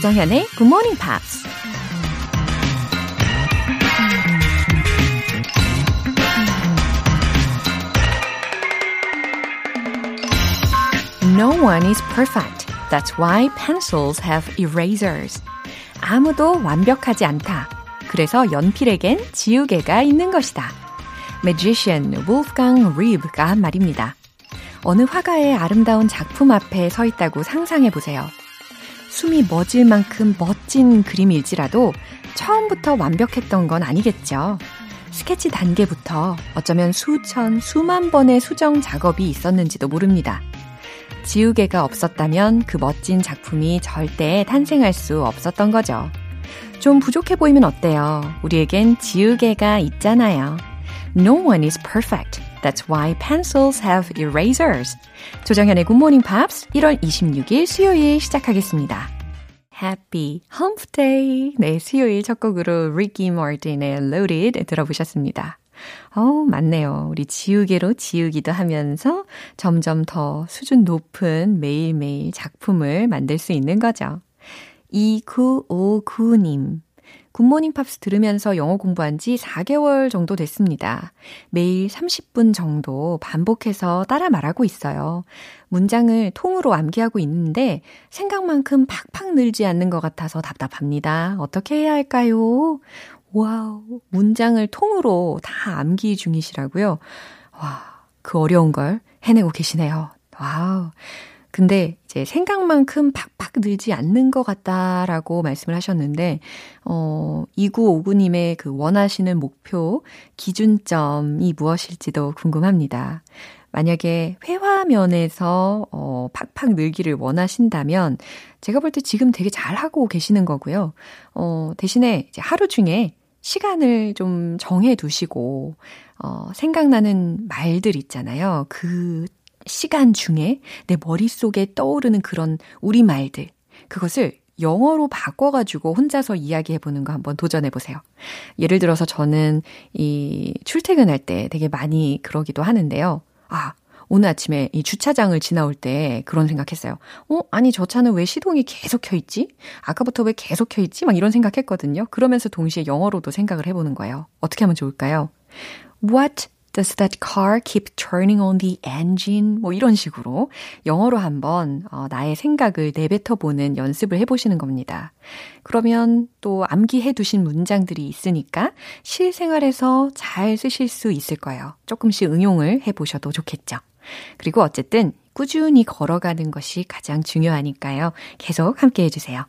조정현의 Good Morning Pops. No one is perfect. That's why pencils have erasers. 아무도 완벽하지 않다. 그래서 연필에겐 지우개가 있는 것이다. Magician Wolfgang Reeve가 한 말입니다. 어느 화가의 아름다운 작품 앞에 서 있다고 상상해 보세요. 숨이 멎을 만큼 멋진 그림일지라도 처음부터 완벽했던 건 아니겠죠. 스케치 단계부터 어쩌면 수천, 수만 번의 수정 작업이 있었는지도 모릅니다. 지우개가 없었다면 그 멋진 작품이 절대 탄생할 수 없었던 거죠. 좀 부족해 보이면 어때요? 우리에겐 지우개가 있잖아요. No one is perfect. That's why pencils have erasers. 조정현의 Good Morning Pops 1월 26일 수요일 시작하겠습니다. Happy Hump Day. 네, 수요일 첫 곡으로 Ricky Martin의 Loaded 들어보셨습니다. 어, 맞네요. 우리 지우개로 지우기도 하면서 점점 더 수준 높은 매일매일 작품을 만들 수 있는 거죠. 2959님. 굿모닝 팝스 들으면서 영어 공부한 지 4개월 정도 됐습니다. 매일 30분 정도 반복해서 따라 말하고 있어요. 문장을 통으로 암기하고 있는데 생각만큼 팍팍 늘지 않는 것 같아서 답답합니다. 어떻게 해야 할까요? Wow, 문장을 통으로 다 암기 중이시라고요? 와, 그 어려운 걸 해내고 계시네요. Wow. 근데 이제 생각만큼 팍팍 늘지 않는 것 같다라고 말씀을 하셨는데, 어, 2959님의 그 원하시는 목표, 기준점이 무엇일지도 궁금합니다. 만약에 회화면에서 어, 팍팍 늘기를 원하신다면 제가 볼 때 지금 되게 잘하고 계시는 거고요. 어, 대신에 이제 하루 중에 시간을 좀 정해 두시고, 어, 생각나는 말들 있잖아요. 그 시간 중에 내 머릿속에 떠오르는 그런 우리말들. 그것을 영어로 바꿔가지고 혼자서 이야기해보는 거 한번 도전해보세요. 예를 들어서 저는 이 출퇴근할 때 되게 많이 그러기도 하는데요. 아, 오늘 아침에 이 주차장을 지나올 때 그런 생각했어요. 어, 아니 저 차는 왜 시동이 계속 켜 있지? 아까부터 왜 계속 켜 있지? 막 이런 생각했거든요. 그러면서 동시에 영어로도 생각을 해보는 거예요. 어떻게 하면 좋을까요? What Does that car keep turning on the engine? 뭐 이런 식으로 영어로 한번 어, 나의 생각을 내뱉어 보는 연습을 해보시는 겁니다. 그러면 또 암기해 두신 문장들이 있으니까 실생활에서 잘 쓰실 수 있을 거예요. 조금씩 응용을 해 보셔도 좋겠죠. 그리고 어쨌든 꾸준히 걸어가는 것이 가장 중요하니까요. 계속 함께 해주세요.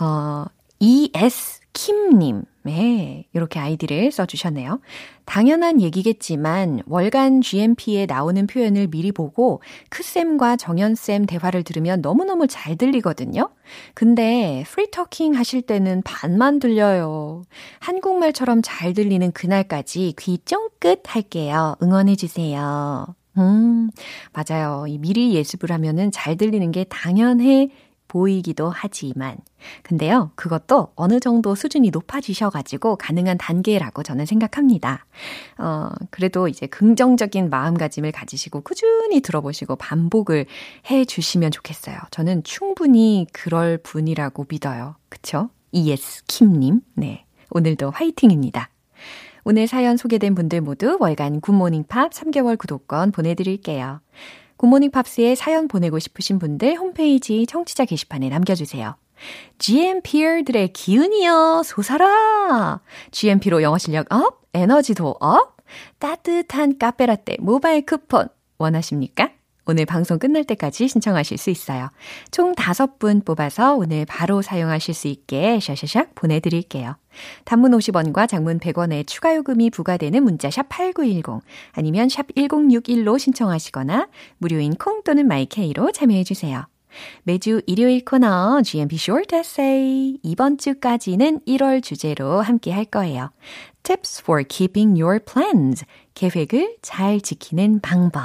어, ES 킴님. 네, 이렇게 아이디를 써주셨네요. 당연한 얘기겠지만 월간 GMP에 나오는 표현을 미리 보고 크쌤과 정연쌤 대화를 들으면 너무너무 잘 들리거든요. 근데 free talking 하실 때는 반만 들려요. 한국말처럼 잘 들리는 그날까지 귀 쫑긋 할게요. 응원해주세요. 음, 맞아요. 이 미리 예습을 하면은 잘 들리는 게 당연해 보이기도 하지만, 근데요, 그것도 어느 정도 수준이 높아지셔가지고 가능한 단계라고 저는 생각합니다. 어, 그래도 이제 긍정적인 마음가짐을 가지시고 꾸준히 들어보시고 반복을 해 주시면 좋겠어요. 저는 충분히 그럴 분이라고 믿어요. 그쵸? ES 킴님. 네. 오늘도 화이팅입니다. 오늘 사연 소개된 분들 모두 월간 굿모닝 팝 3개월 구독권 보내드릴게요. 굿모닝 팝스에 사연 보내고 싶으신 분들 홈페이지 청취자 게시판에 남겨주세요. GMP들의 기운이여 솟아라! GMP로 영어 실력 up, 에너지도 up, 따뜻한 카페라떼 모바일 쿠폰 원하십니까? 오늘 방송 끝날 때까지 신청하실 수 있어요. 총 5분 뽑아서 오늘 바로 사용하실 수 있게 샤샤샥 보내드릴게요. 단문 50원과 장문 100원의 추가 요금이 부과되는 문자 샵 8910 아니면 샵 1061로 신청하시거나 무료인 콩 또는 마이케이로 참여해 주세요. 매주 일요일 코너 GMP Short Essay 이번 주까지는 1월 주제로 함께 할 거예요. Tips for keeping your plans. 계획을 잘 지키는 방법.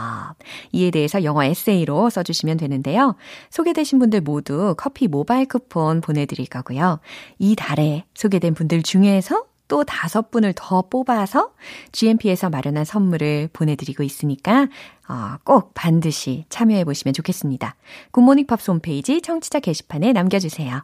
이에 대해서 영어 에세이로 써주시면 되는데요. 소개되신 분들 모두 커피 모바일 쿠폰 보내드릴 거고요. 이 달에 소개된 분들 중에서 또 다섯 분을 더 뽑아서 GMP에서 마련한 선물을 보내드리고 있으니까 어, 꼭 반드시 참여해 보시면 좋겠습니다. Good Morning Pops 홈페이지 청취자 게시판에 남겨주세요.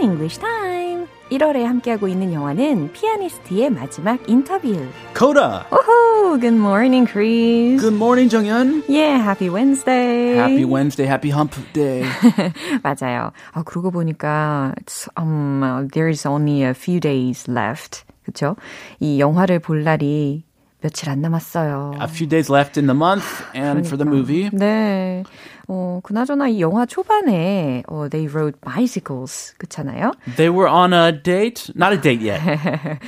Screen English Time. 1월에 함께하고 있는 영화는 피아니스트의 마지막 인터뷰. Coda. Oh, good morning, Chris. Good morning, 정연. Yeah, happy Wednesday. Happy Wednesday, happy hump day. 맞아요. 아, 그러고 보니까 um, there's only a few days left. 그렇죠? 이 영화를 볼 날이 며칠 안 남았어요. A few days left in the month and 그러니까. for the movie. 네. 어, 그나저나 이 영화 초반에 어, they rode bicycles 그렇잖아요. They were on a date, not a date yet.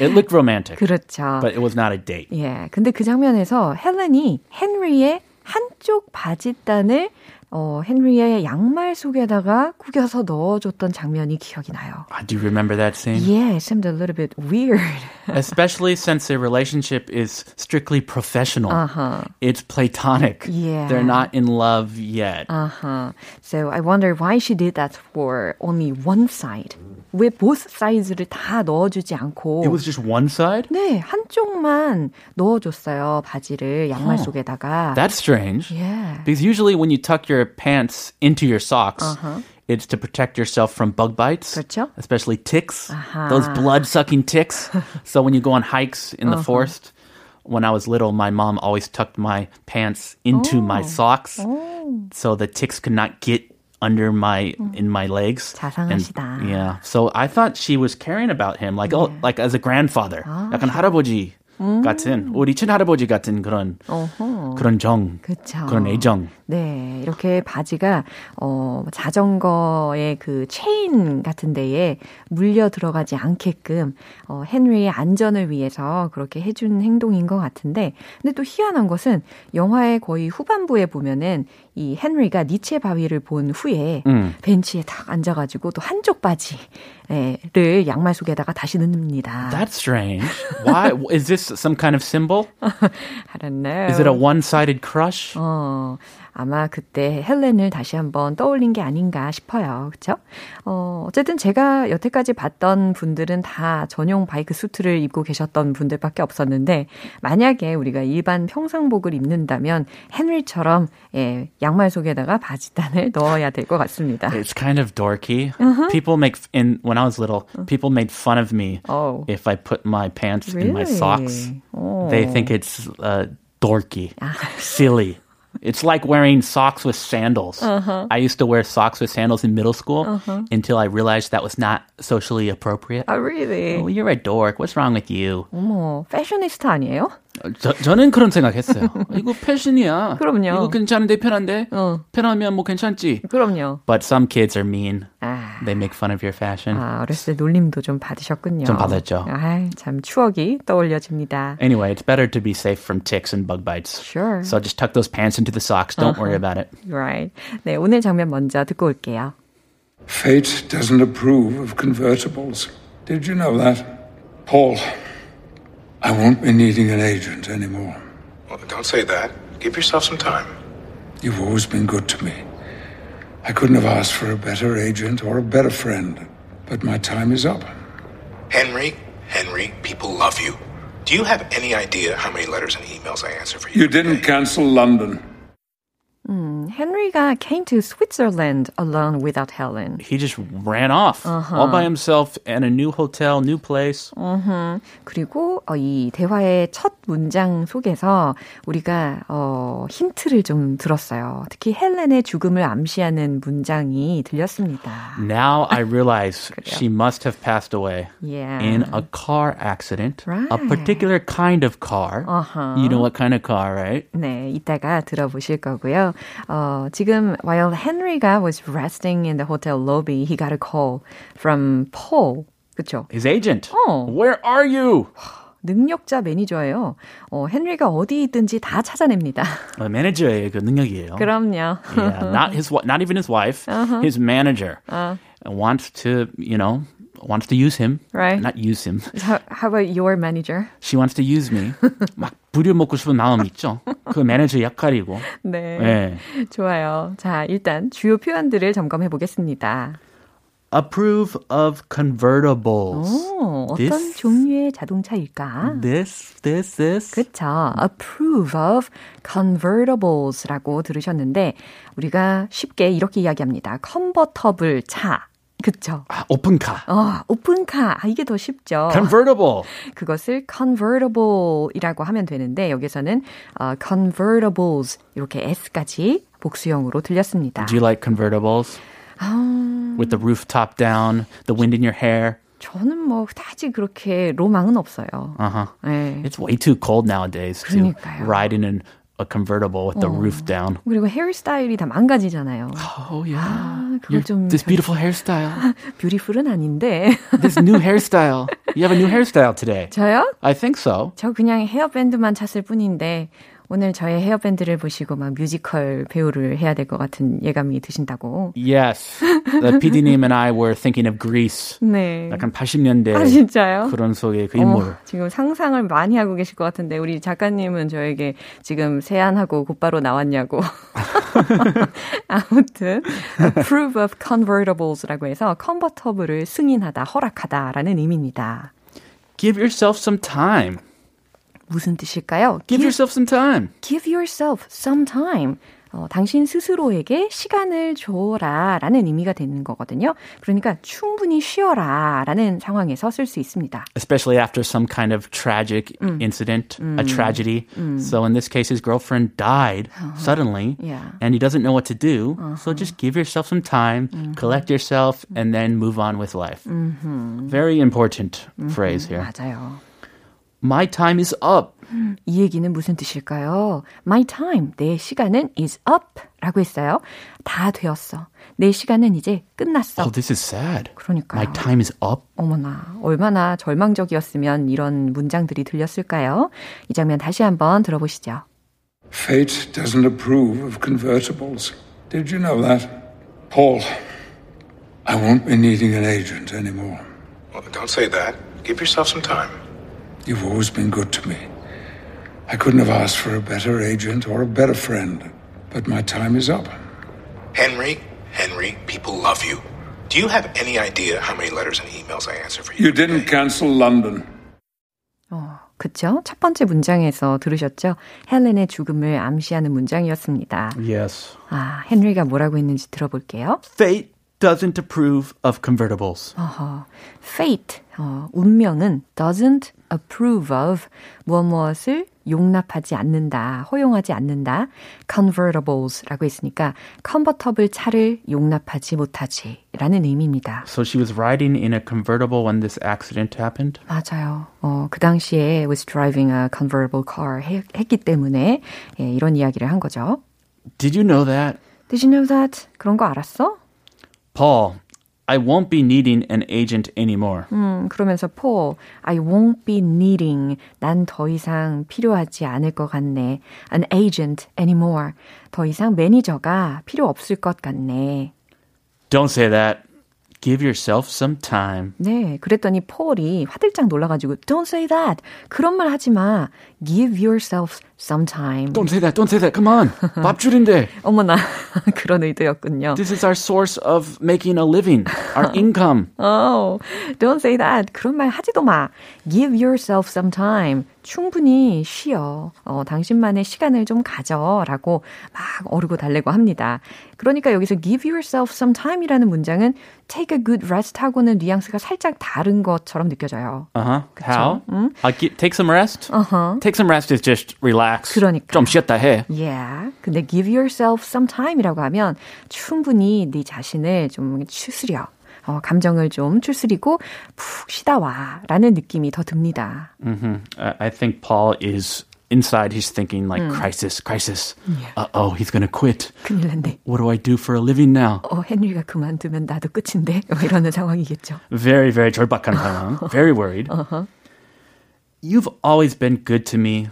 It looked romantic. 그렇죠. But it was not a date. 예. 근데 그 장면에서 헬렌이 헨리의 한쪽 바지단을 어, 헨리의 양말 속에다가 구겨서 넣어줬던 장면이 기억이 나요. Do you remember that scene? Yeah, it seemed a little bit weird. Especially since their relationship is strictly professional. Uh-huh. It's platonic. Yeah. They're not in love yet. Uh-huh. So I wonder why she did that for only one side. 왜 both sides를 다 넣어주지 않고 It was just one side? 네, 한쪽만 넣어줬어요. 바지를 양말 huh. 속에다가. That's strange. Yeah. Because usually when you tuck your pants into your socks, uh-huh. it's to protect yourself from bug bites, 그렇죠? especially ticks, uh-huh. those blood-sucking ticks. so when you go on hikes in the uh-huh. forest, when I was little, my mom always tucked my pants into oh. my socks oh. so the ticks could not get under my in my legs. 자상하시다. And, yeah. So I thought she was caring about him like oh like as a grandfather. 아. 약간 할아버지 음. 같은 우리 친할아버지 같은 그런 어허. 그런 정 그쵸. 그런 애정. 네, 이렇게 바지가 어 자전거의 그 체인 같은 데에 물려 들어가지 않게끔 어 헨리의 안전을 위해서 그렇게 해준 행동인 것 같은데 근데 또 희한한 것은 영화의 거의 후반부에 보면은 이 헨리가 니체 바위를 본 후에 음. 벤치에 딱 앉아가지고 또 한쪽 바지를 양말 속에다가 다시 넣습니다. That's strange. Why is this some kind of symbol? I don't know. Is it a one-sided crush? 어, 아마 그때 헬렌을 다시 한번 떠올린 게 아닌가 싶어요. 그쵸? 어, 어쨌든 제가 여태까지 봤던 분들은 다 전용 바이크 수트를 입고 계셨던 분들밖에 없었는데, 만약에 우리가 일반 평상복을 입는다면, 헨리처럼, 예, 양말 속에다가 바지단을 넣어야 될 것 같습니다. It's kind of dorky. Uh-huh. People make, in, when I was little, people made fun of me oh. if I put my pants really? in my socks. Oh. They think it's uh, dorky, silly. It's like wearing socks with sandals. Uh-huh. I used to wear socks with sandals in middle school uh-huh. until I realized that was not socially appropriate. Oh, really? Oh, you're a dork. What's wrong with you? 어머, 패셔니스타 아니에요? 저, 저는 그런 생각했어요. 이거 패션이야. 그럼요. 이거 괜찮은데 편한데? 어. 편하면 뭐 괜찮지. 그럼요. But some kids are mean. 아. They make fun of your fashion. 아, 어렸을 때 놀림도 좀 받으셨군요. 좀 받았죠. 아, 참 추억이 떠올려집니다. Anyway, it's better to be safe from ticks and bug bites. Sure. So just tuck those pants into the socks. Don't uh-huh. worry about it. Right. 네, 오늘 장면 먼저 듣고 올게요. Fate doesn't approve of convertibles. Did you know that? Paul. I won't be needing an agent anymore. Well, don't say that. Give yourself some time. You've always been good to me. I couldn't have asked for a better agent or a better friend, but my time is up. Henry, Henry, people love you. Do you have any idea how many letters and emails I answer for you? You didn't cancel London. Henry가 came to Switzerland alone without Helen. He just ran off uh-huh. all by himself in a new hotel, new place. Uh-huh. 그리고 어, 이 대화의 첫 문장 속에서 우리가 어, 힌트를 좀 들었어요. 특히 헬렌의 죽음을 암시하는 문장이 들렸습니다. Now I realize she must have passed away yeah. in a car accident. Right. A particular kind of car. Uh-huh. You know what kind of car, right? 네, 이따가 들어보실 거고요. 어, 지금 while Henry가 was resting in the hotel lobby, he got a call from Paul. 그쵸? His agent. 어. Where are you? 능력자 매니저예요. 어, 헨리가 어디 있든지 다 찾아냅니다. 어, 매니저의 그 능력이에요. 그럼요. yeah, not his, not even his wife, uh-huh. his manager uh. wants to, you know, wants to use him. Right. Not use him. How, how about your manager? She wants to use me. 막 부려먹고 싶은 마음이 있죠. 그 매니저 역할이고. 네. 네. 좋아요. 자, 일단 주요 표현들을 점검해 보겠습니다. approve of convertibles. 오, 어떤 this, 종류의 자동차일까? This, this, this. 그쵸. approve of convertibles라고 들으셨는데 우리가 쉽게 이렇게 이야기합니다. 컨버터블 차. 그쵸. 아, 오픈카. 어, 오픈카. 아, 이게 더 쉽죠. convertible. 그것을 convertible이라고 하면 되는데 여기서는 어, convertibles 이렇게 s까지 복수형으로 들렸습니다. Do you like convertibles? 아... With the roof top down, the wind in your hair. 저는 뭐 다지 그렇게 로망은 없어요. Uh-huh. 네. It's way too cold nowadays 그러니까요. to ride in an a convertible with the 어. roof down. 그리고 헤어스타일이 다 망가지잖아요. Oh yeah. 아, 그걸 좀 this beautiful hairstyle. 뷰티풀은 아닌데. this new hairstyle. You have a new hairstyle today. 저요? I think so. 저 그냥 헤어밴드만 찼을 뿐인데 오늘 저의 헤어밴드를 보시고 막 뮤지컬 배우를 해야 될 것 같은 예감이 드신다고. Yes. The PD님 and I were thinking of Greece. 네. 약간 80년대 아, 진짜요? 그런 속의 그 인물. 어, 지금 상상을 많이 하고 계실 것 같은데 우리 작가님은 저에게 지금 세안하고 곧바로 나왔냐고. 아무튼 approve of convertibles라고 해서 컨버터블을 승인하다, 허락하다라는 의미입니다. Give yourself some time. 무슨 뜻일까요? Give, give yourself some time. Give yourself some time. 어, 당신 스스로에게 시간을 줘라 라는 의미가 되는 거거든요. 그러니까 충분히 쉬어라 라는 상황에서 쓸 수 있습니다. Especially after some kind of tragic 음. incident, 음. a tragedy. 음. So in this case, his girlfriend died uh-huh. suddenly yeah. and he doesn't know what to do. Uh-huh. So just give yourself some time, uh-huh. collect yourself, and then move on with life. Uh-huh. Very important phrase here. 맞아요. My time is up. 이 얘기는 무슨 뜻일까요? My time, 내 시간은 is up 라고 했어요. 다 되었어. 내 시간은 이제 끝났어. Oh, this is sad. 그러니까요. My time is up. 어머나, 얼마나 절망적이었으면 이런 문장들이 들렸을까요? 이 장면 다시 한번 들어보시죠. Fate doesn't approve of convertibles. Did you know that? Paul, I won't be needing an agent anymore. Well, don't say that. Give yourself some time. You've always been good to me. I couldn't have asked for a better agent or a better friend, but my time is up. Henry, Henry, people love you. Do you have any idea how many letters and emails I answer for you? You didn't cancel London. 어, 그쵸? 첫 번째 문장에서 들으셨죠? 헬렌의 죽음을 암시하는 문장이었습니다. Yes. 아, 헨리가 뭐라고 했는지 들어볼게요. Fate doesn't approve of convertibles. 어허, fate, 어, 운명은 doesn't approve of 무엇 무엇을 용납하지 않는다, 허용하지 않는다. convertibles라고 했으니까 컨버터블 차를 용납하지 못하지 라는 의미입니다. So she was riding in a convertible when this accident happened? 맞아요. 어, 그 당시에 was driving a convertible car 해, 했기 때문에 예, 이런 이야기를 한 거죠. Did you know that? Did you know that? 그런 거 알았어? Paul, I won't be needing an agent anymore. 음, 그러면서 Paul, I won't be needing. 난 더 이상 필요하지 않을 것 같네. An agent anymore. 더 이상 매니저가 필요 없을 것 같네. Don't say that. Give yourself some time. 네, 그랬더니 폴이 화들짝 놀라가지고 Don't say that. 그런 말 하지 마. Give yourself some time. Don't say that. Don't say that. Come on. 밥줄인데. 어머나, 그런 의도였군요. This is our source of making a living. Our income. Oh, don't say that. 그런 말 하지도 마. Give yourself some time. 충분히 쉬어. 어, 당신만의 시간을 좀 가져 라고 막 어르고 달래고 합니다. 그러니까 여기서 give yourself some time이라는 문장은 take a good rest 하고는 뉘앙스가 살짝 다른 것처럼 느껴져요. Uh-huh. 그쵸? How? 음? Uh, take some rest? Uh-huh. Take some rest is just relax. 그러니까. 좀 쉬었다 해. Yeah. 근데 give yourself some time이라고 하면 충분히 네 자신을 좀 추스려. 어, 감정을 좀 추스리고 푹 쉬다 와라는 느낌이 더 듭니다. Mm-hmm. I think Paul is inside he's thinking like 음. crisis, crisis. Yeah. Uh oh, he's gonna quit. 큰일 났네. What do I do for a living now? 어, 헨리가 그만두면 나도 끝인데 이러는 상황이겠죠. Very, very 절박한 상황. Very worried. Uh-huh. You've always been good to me.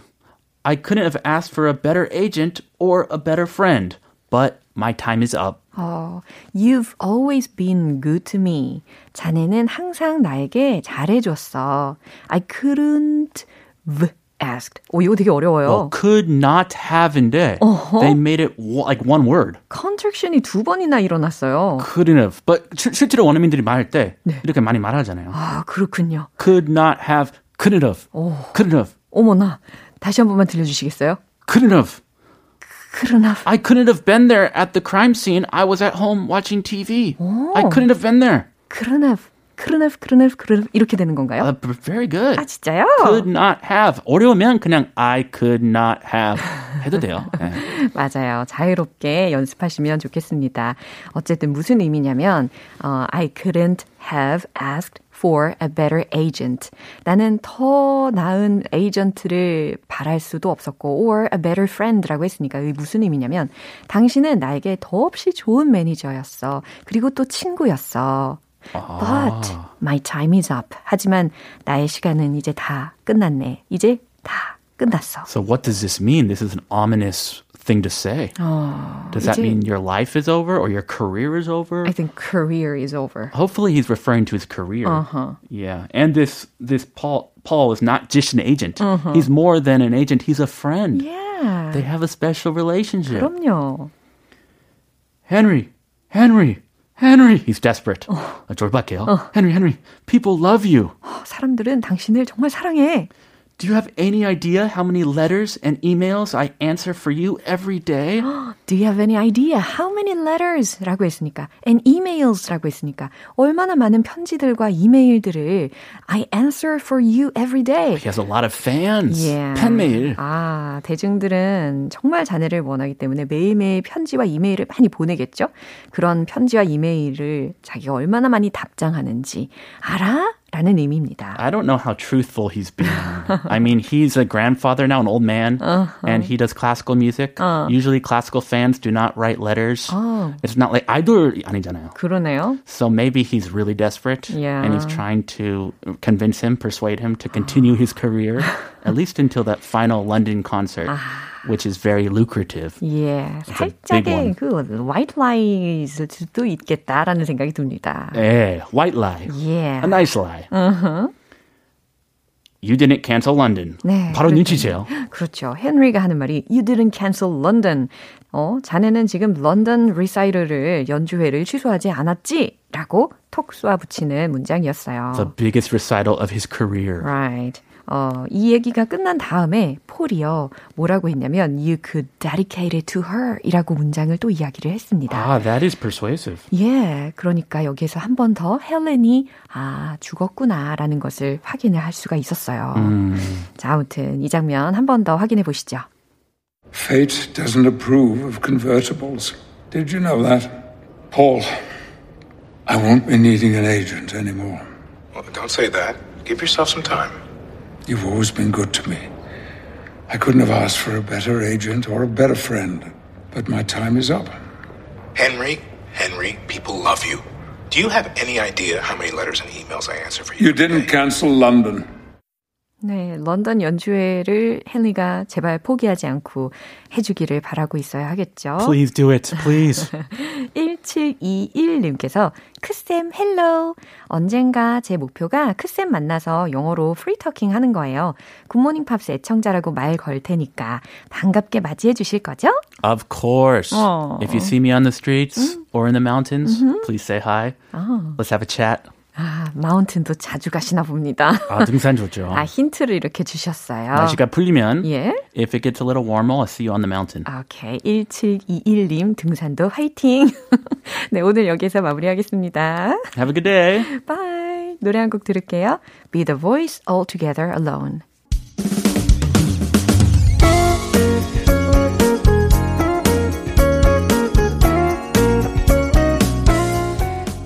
I couldn't have asked for a better agent or a better friend, but my time is up. 어, You've always been good to me. 자네는 항상 나에게 잘해줬어. I couldn't have asked. 오, 이거 되게 어려워요. Well, could not have인데 uh-huh. they made it like one word. 컨트랙션이 두 번이나 일어났어요. Couldn't have. But 시, 실제로 원어민들이 말할 때 네. 이렇게 많이 말하잖아요. 아, 그렇군요. Could not have, couldn't have. 오. Couldn't have. 어머나. 다시 한 번만 들려주시겠어요? Couldn't have. Couldn't have. I couldn't have been there at the crime scene. I was at home watching TV. 오. I couldn't have been there. couldn't have. couldn't have, couldn't have, couldn't have 이렇게 되는 건가요? Uh, very good. 아 진짜요? Could not have. 어려우면 그냥 I could not have 해도 돼요. 네. 맞아요. 자유롭게 연습하시면 좋겠습니다. 어쨌든 무슨 의미냐면 어, I couldn't have asked for a better agent. 나는 더 나은 에이전트를 바랄 수도 없었고, or a better friend라고 했으니까 이게 무슨 의미냐면, 당신은 나에게 더없이 좋은 매니저였어. 그리고 또 친구였어. But my time is up. 하지만 나의 시간은 이제 다 끝났네. 이제 다 끝났어. So what does this mean? This is an ominous thing to say. Oh, Does that mean your life is over or your career is over? I think career is over. Hopefully he's referring to his career. Uh-huh. Yeah. And this this Paul Paul is not just an agent. Uh-huh. He's more than an agent. He's a friend. Yeah. They have a special relationship. 그럼요. Henry. Henry. Henry. He's desperate. 어. 졸박해요. 어. Henry, Henry. People love you. 사람들은 당신을 정말 사랑해. Do you have any idea how many letters and emails I answer for you every day? Do you have any idea how many letters? 라고 했으니까 and emails 라고 했으니까 얼마나 많은 편지들과 이메일들을 I answer for you every day. He has a lot of fans. Yeah. 팬메일. 아, 대중들은 정말 자네를 원하기 때문에 매일매일 편지와 이메일을 많이 보내겠죠? 그런 편지와 이메일을 자기가 얼마나 많이 답장하는지 알아? 라는 의미입니다. I don't know how truthful he's been. I mean, he's a grandfather now, an old man, uh-huh. and he does classical music. Uh. Usually classical fans do not write letters. Oh. It's not like idol 아니잖아요. 그러네요. So maybe he's really desperate yeah. and he's trying to convince him, persuade him to continue his career at least until that final London concert. Which is very lucrative. 예, 살짝의 그 white lies 수도 있겠다라는 생각이 듭니다. 예, white lie. Yeah. A nice lie. Uh-huh. You didn't cancel London. 네, 바로 눈치채요. 그렇죠. 헨리가 하는 말이 You didn't cancel London. 어, 자네는 지금 런던 리사이럴을 연주회를 취소하지 않았지? 라고 톡 쏘아 붙이는 문장이었어요. The biggest recital of his career. Right. 어, 이 얘기가 끝난 다음에 폴이요. 뭐라고 했냐면 you could dedicate it to her 이라고 문장을 또 이야기를 했습니다. 아, that is persuasive. 예. 그러니까 여기에서 한 번 더 헬렌이 아, 죽었구나라는 것을 확인을 할 수가 있었어요. 음. 자, 아무튼 이 장면 한 번 더 확인해 보시죠. Fate doesn't approve of convertibles. Did you know that? Paul, I won't be needing an agent anymore. Well, don't say that. Give yourself some time. You've always been good to me. I couldn't have asked for a better agent or a better friend, but my time is up. Henry, Henry, people love you. Do you have any idea how many letters and emails I answer for you? You didn't cancel London. 네, 런던 연주회를 헨리가 제발 포기하지 않고 해주기를 바라고 있어야 하겠죠. Please do it, please. 1721님께서 크쌤 헬로 언젠가 제 목표가 크쌤 만나서 영어로 프리터킹 하는 거예요. 굿모닝 팝스 애청자라고 말 걸 테니까 반갑게 맞이해 주실 거죠? Of course. 어. If you see me on the streets 음? or in the mountains, mm-hmm. please say hi. 어. Let's have a chat. 아, 마운틴도 자주 가시나 봅니다. 아, 등산 좋죠. 아, 힌트를 이렇게 주셨어요. 날씨가 풀리면 예? If it gets a little warmer, I'll see you on the mountain. 오케이. 1721님 등산도 화이팅. 네, 오늘 여기서 마무리하겠습니다. Have a good day. Bye. 노래 한 곡 들을게요. Be the voice all together alone.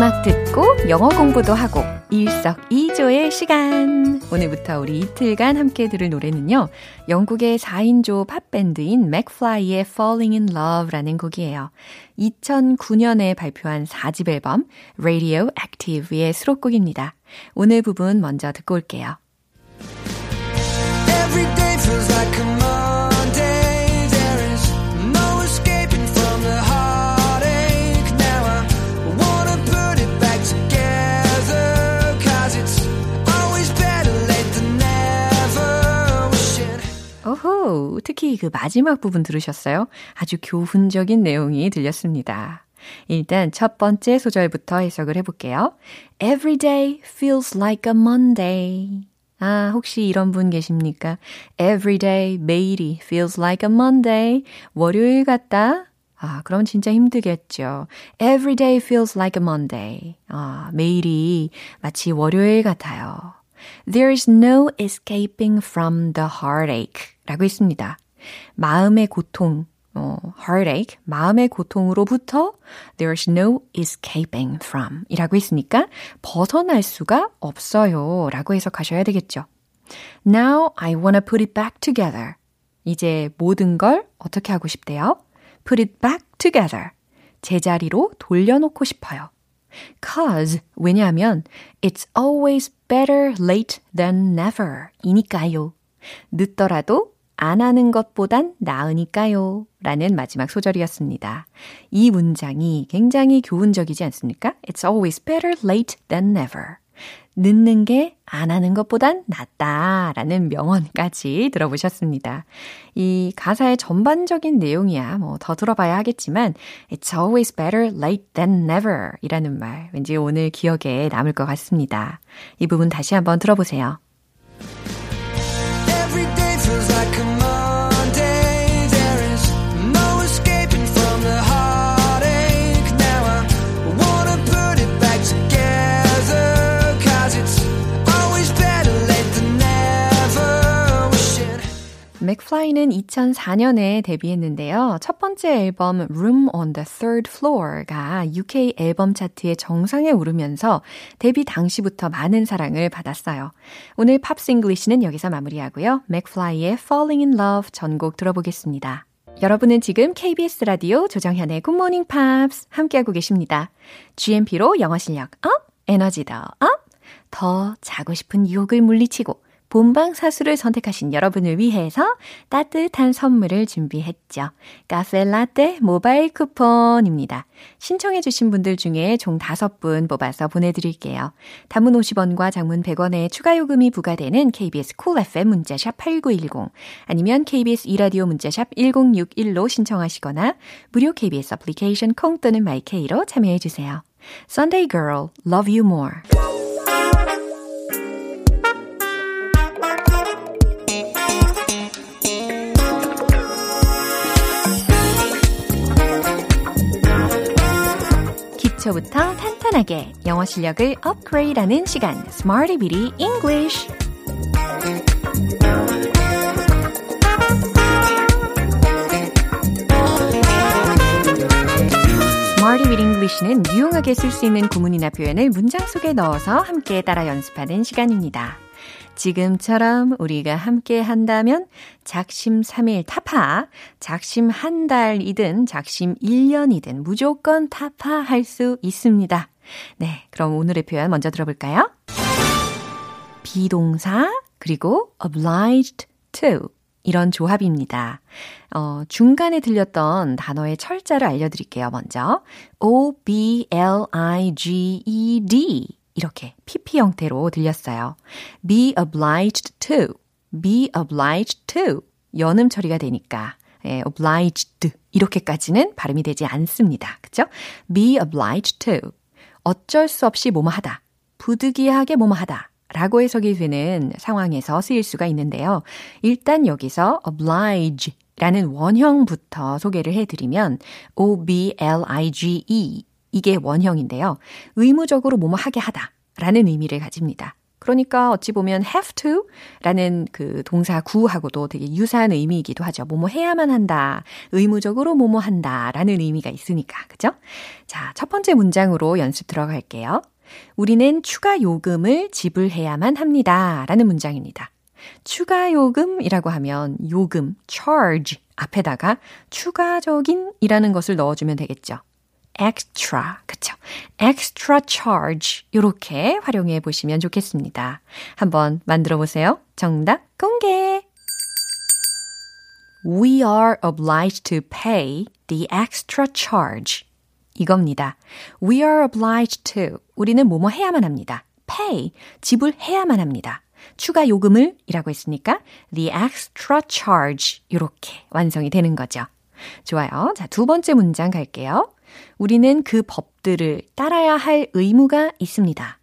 음악 듣고 영어 공부도 하고 일석이조의 시간. 오늘부터 우리 이틀간 함께 들을 노래는요. 영국의 4인조 팝밴드인 McFly의 Falling in Love라는 곡이에요. 2009년에 발표한 4집 앨범 Radio Active의 수록곡입니다. 오늘 부분 먼저 듣고 올게요. 오 호, 특히 그 마지막 부분 들으셨어요? 아주 교훈적인 내용이 들렸습니다. 일단 첫 번째 소절부터 해석을 해볼게요. Every day feels like a Monday. 아, 혹시 이런 분 계십니까? Every day, 매일이 feels like a Monday. 월요일 같다? 아, 그럼 진짜 힘들겠죠. Every day feels like a Monday. 아, 매일이 마치 월요일 같아요. There's no escaping from the heartache 라고 했습니다. 마음의 고통, 어, heartache, 마음의 고통으로부터 there's no escaping from 이라고 했으니까 벗어날 수가 없어요 라고 해석하셔야 되겠죠. Now I wanna put it back together. 이제 모든 걸 어떻게 하고 싶대요? Put it back together. 제자리로 돌려놓고 싶어요. Cause, 왜냐하면 it's always better late than never 이니까요. 늦더라도 안 하는 것보단 나으니까요. 라는 마지막 소절이었습니다. 이 문장이 굉장히 교훈적이지 않습니까? It's always better late than never. 늦는 게 안 하는 것보단 낫다 라는 명언까지 들어보셨습니다. 이 가사의 전반적인 내용이야 뭐 더 들어봐야 하겠지만 It's always better late than never 이라는 말 왠지 오늘 기억에 남을 것 같습니다. 이 부분 다시 한번 들어보세요. McFly는 2004년에 데뷔했는데요. 첫 번째 앨범 Room on the Third Floor가 UK 앨범 차트의 정상에 오르면서 데뷔 당시부터 많은 사랑을 받았어요. 오늘 Pops English는 여기서 마무리하고요. McFly의 Falling in Love 전곡 들어보겠습니다. 여러분은 지금 KBS 라디오 조정현의 Good Morning Pops 함께하고 계십니다. GMP로 영어 실력 up, 에너지도 up, 더 자고 싶은 유혹을 물리치고 본방 사수를 선택하신 여러분을 위해서 따뜻한 선물을 준비했죠. 카페 라떼 모바일 쿠폰입니다. 신청해주신 분들 중에 총 5분 뽑아서 보내드릴게요. 단문 50원과 장문 100원의 추가 요금이 부과되는 KBS Cool FM 문자샵 8910 아니면 KBS 이라디오 문자샵 1061로 신청하시거나 무료 KBS 애플리케이션 콩 또는 마이케이로 참여해주세요. Sunday Girl, Love You More 기초부터 탄탄하게 영어 실력을 업그레이드하는 시간 Smarty Bitty English Smarty Bitty English는 유용하게 쓸 수 있는 구문이나 표현을 문장 속에 넣어서 함께 따라 연습하는 시간입니다. 지금처럼 우리가 함께 한다면 작심 3일 타파, 작심 한 달이든 작심 1년이든 무조건 타파할 수 있습니다. 네, 그럼 오늘의 표현 먼저 들어볼까요? 비동사 그리고 obliged to 이런 조합입니다. 어, 중간에 들렸던 단어의 철자를 알려드릴게요. 먼저 O-B-L-I-G-E-D 이렇게 PP 형태로 들렸어요. be obliged to, be obliged to 연음 처리가 되니까 예, obliged 이렇게까지는 발음이 되지 않습니다. 그쵸? be obliged to 어쩔 수 없이 뭐뭐 하다, 부득이하게 뭐뭐 하다 라고 해석이 되는 상황에서 쓰일 수가 있는데요. 일단 여기서 oblige 라는 원형부터 소개를 해드리면 oblige 이게 원형인데요. 의무적으로 뭐뭐 하게 하다 라는 의미를 가집니다. 그러니까 어찌 보면 have to 라는 그 동사 구하고도 되게 유사한 의미이기도 하죠. 뭐뭐 해야만 한다. 의무적으로 뭐뭐 한다. 라는 의미가 있으니까. 그죠? 자, 첫 번째 문장으로 연습 들어갈게요. 우리는 추가 요금을 지불해야만 합니다. 라는 문장입니다. 추가 요금이라고 하면 요금, charge 앞에다가 추가적인 이라는 것을 넣어주면 되겠죠. Extra, 그쵸? extra charge. 이렇게 활용해 보시면 좋겠습니다. 한번 만들어 보세요. 정답 공개! We are obliged to pay the extra charge. 이겁니다. We are obliged to. 우리는 뭐뭐 해야만 합니다. pay. 지불해야만 합니다. 추가 요금을 이라고 했으니까 the extra charge. 이렇게 완성이 되는 거죠. 좋아요. 자, 두 번째 문장 갈게요. 우리는 그 법들을 따라야 할 의무가 있습니다.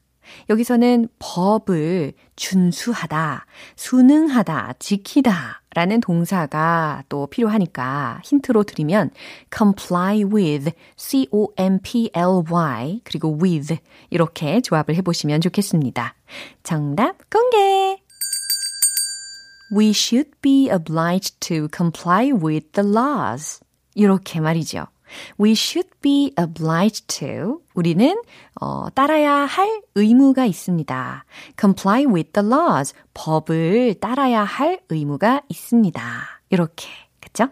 여기서는 법을 준수하다, 순응하다, 지키다 라는 동사가 또 필요하니까 힌트로 드리면 comply with, c-o-m-p-l-y 그리고 with 이렇게 조합을 해보시면 좋겠습니다. 정답 공개! We should be obliged to comply with the laws. 이렇게 말이죠. We should be obliged to. 우리는 어, 따라야 할 의무가 있습니다. Comply with the laws. 법을 따라야 할 의무가 있습니다. 이렇게. 그쵸?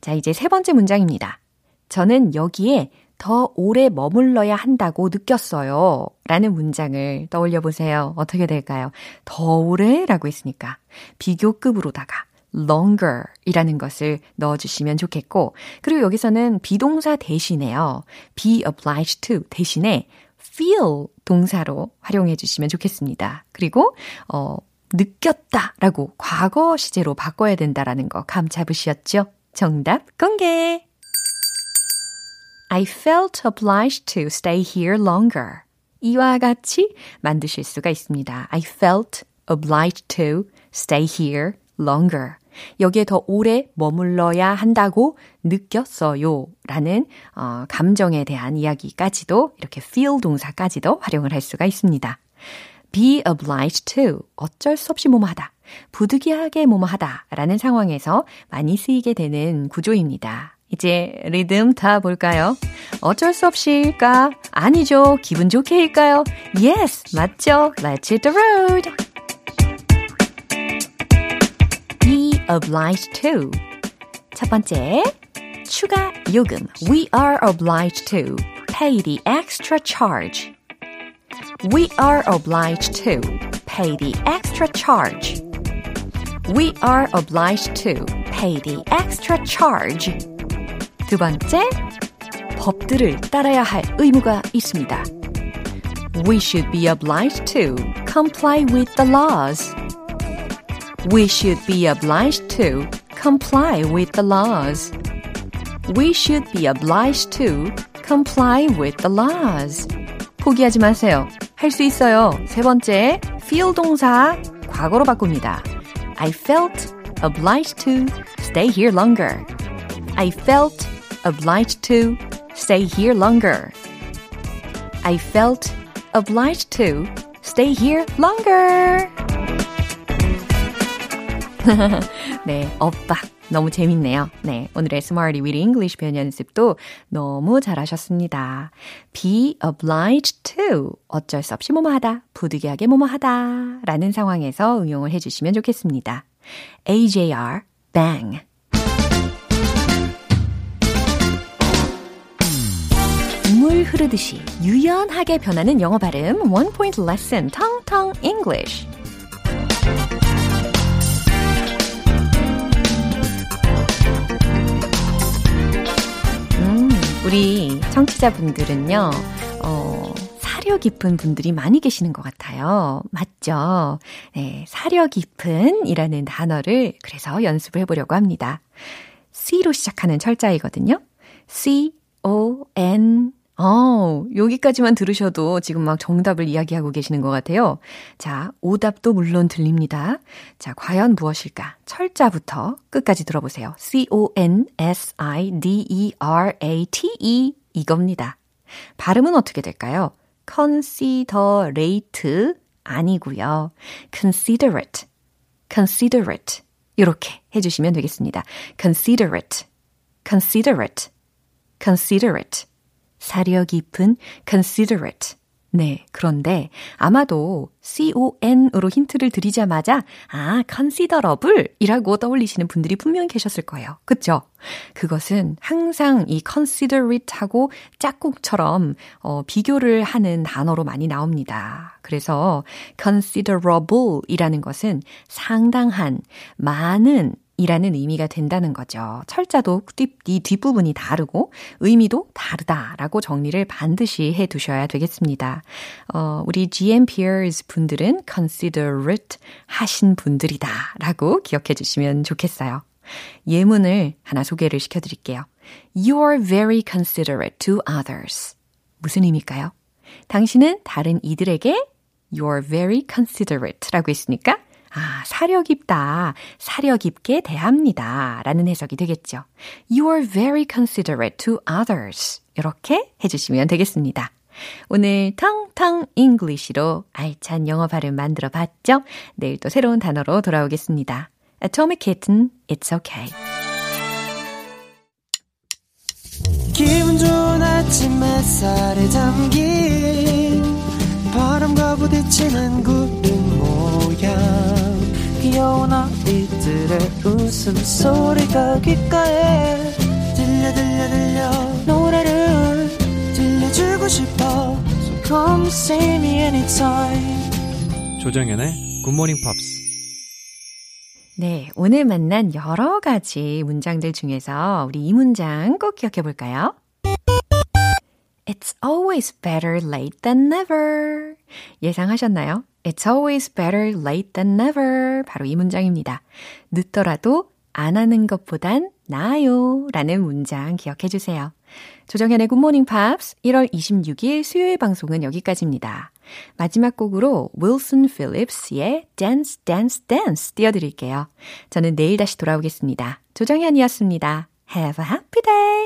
자, 이제 세 번째 문장입니다. 저는 여기에 더 오래 머물러야 한다고 느꼈어요. 라는 문장을 떠올려 보세요. 어떻게 될까요? 더 오래? 라고 했으니까 비교급으로다가 longer 이라는 것을 넣어주시면 좋겠고, 그리고 여기서는 비동사 대신에요. be obliged to 대신에 feel 동사로 활용해 주시면 좋겠습니다. 그리고, 어, 느꼈다 라고 과거 시제로 바꿔야 된다라는 거 감 잡으셨죠? 정답 공개! I felt obliged to stay here longer. 이와 같이 만드실 수가 있습니다. I felt obliged to stay here longer. 여기에 더 오래 머물러야 한다고 느꼈어요. 라는 어, 감정에 대한 이야기까지도 이렇게 feel 동사까지도 활용을 할 수가 있습니다. be obliged to 어쩔 수 없이 뭐뭐하다. 부득이하게 뭐뭐하다 라는 상황에서 많이 쓰이게 되는 구조입니다. 이제 리듬 타 볼까요? 어쩔 수 없이일까? 아니죠. 기분 좋게일까요? Yes, 맞죠. Let's hit the road. obliged to. 첫 번째, 추가 요금. We are obliged to pay the extra charge. We are obliged to pay the extra charge. We are obliged to pay the extra charge. 두 번째, 법들을 따라야 할 의무가 있습니다. We should be obliged to comply with the laws. We should be obliged to comply with the laws. We should be obliged to comply with the laws. 포기하지 마세요. 할 수 있어요. 세 번째, feel 동사 과거로 바꿉니다. I felt obliged to stay here longer. I felt obliged to stay here longer. I felt obliged to stay here longer. 네, 엇박 너무 재밌네요. 네, 오늘의 Smarty with English 표현 연습도 너무 잘하셨습니다. Be obliged to 어쩔 수 없이 뭐뭐 하다, 부득이하게 뭐뭐 하다 라는 상황에서 응용을 해주시면 좋겠습니다. AJR, bang. 물 흐르듯이 유연하게 변하는 영어 발음 One Point Lesson Tong Tong English 우리 청취자분들은요, 어, 사려 깊은 분들이 많이 계시는 것 같아요. 맞죠? 네, 사려 깊은 이라는 단어를 그래서 연습을 해보려고 합니다. C로 시작하는 철자이거든요. C, O, N, 어, 여기까지만 들으셔도 지금 막 정답을 이야기하고 계시는 것 같아요. 자, 오답도 물론 들립니다. 자, 과연 무엇일까? 철자부터 끝까지 들어보세요. C-O-N-S-I-D-E-R-A-T-E 이겁니다. 발음은 어떻게 될까요? considerate 아니고요. considerate, considerate 이렇게 해주시면 되겠습니다. considerate, considerate, considerate 사려 깊은 considerate. 네, 그런데 아마도 con으로 힌트를 드리자마자 아, considerable 이라고 떠올리시는 분들이 분명히 계셨을 거예요. 그쵸? 그것은 항상 이 considerate하고 짝꿍처럼 어, 비교를 하는 단어로 많이 나옵니다. 그래서 considerable 이라는 것은 상당한, 많은 이라는 의미가 된다는 거죠. 철자도 이 뒷부분이 다르고 의미도 다르다라고 정리를 반드시 해 두셔야 되겠습니다. 어, 우리 GM peers 분들은 considerate 하신 분들이다 라고 기억해 주시면 좋겠어요. 예문을 하나 소개를 시켜 드릴게요. You are very considerate to others. 무슨 의미일까요? 당신은 다른 이들에게 You're very considerate 라고 했으니까 아, 사려 깊다. 사려 깊게 대합니다. 라는 해석이 되겠죠. You are very considerate to others. 이렇게 해주시면 되겠습니다. 오늘 Tongue Tongue English로 알찬 영어 발음 만들어 봤죠? 내일 또 새로운 단어로 돌아오겠습니다. Atomic Kitten, It's Okay. 기분 좋은 아침 햇살에 담긴 바람과 부딪히는 모양 아이들의 웃음소리가 귓가에 들려 들려 들려 노래를 들려주고 싶어 So come see me anytime 조정연의 굿모닝 팝스 네, 오늘 만난 여러 가지 문장들 중에서 우리 이 문장 꼭 기억해 볼까요? It's always better late than never. 예상하셨나요? It's always better late than never. 바로 이 문장입니다. 늦더라도 안 하는 것보단 나아요. 라는 문장 기억해 주세요. 조정현의 굿모닝 팝스 1월 26일 수요일 방송은 여기까지입니다. 마지막 곡으로 윌슨 Dance, Dance 띄워드릴게요. 저는 내일 다시 돌아오겠습니다. 조정현이었습니다. Have a happy day!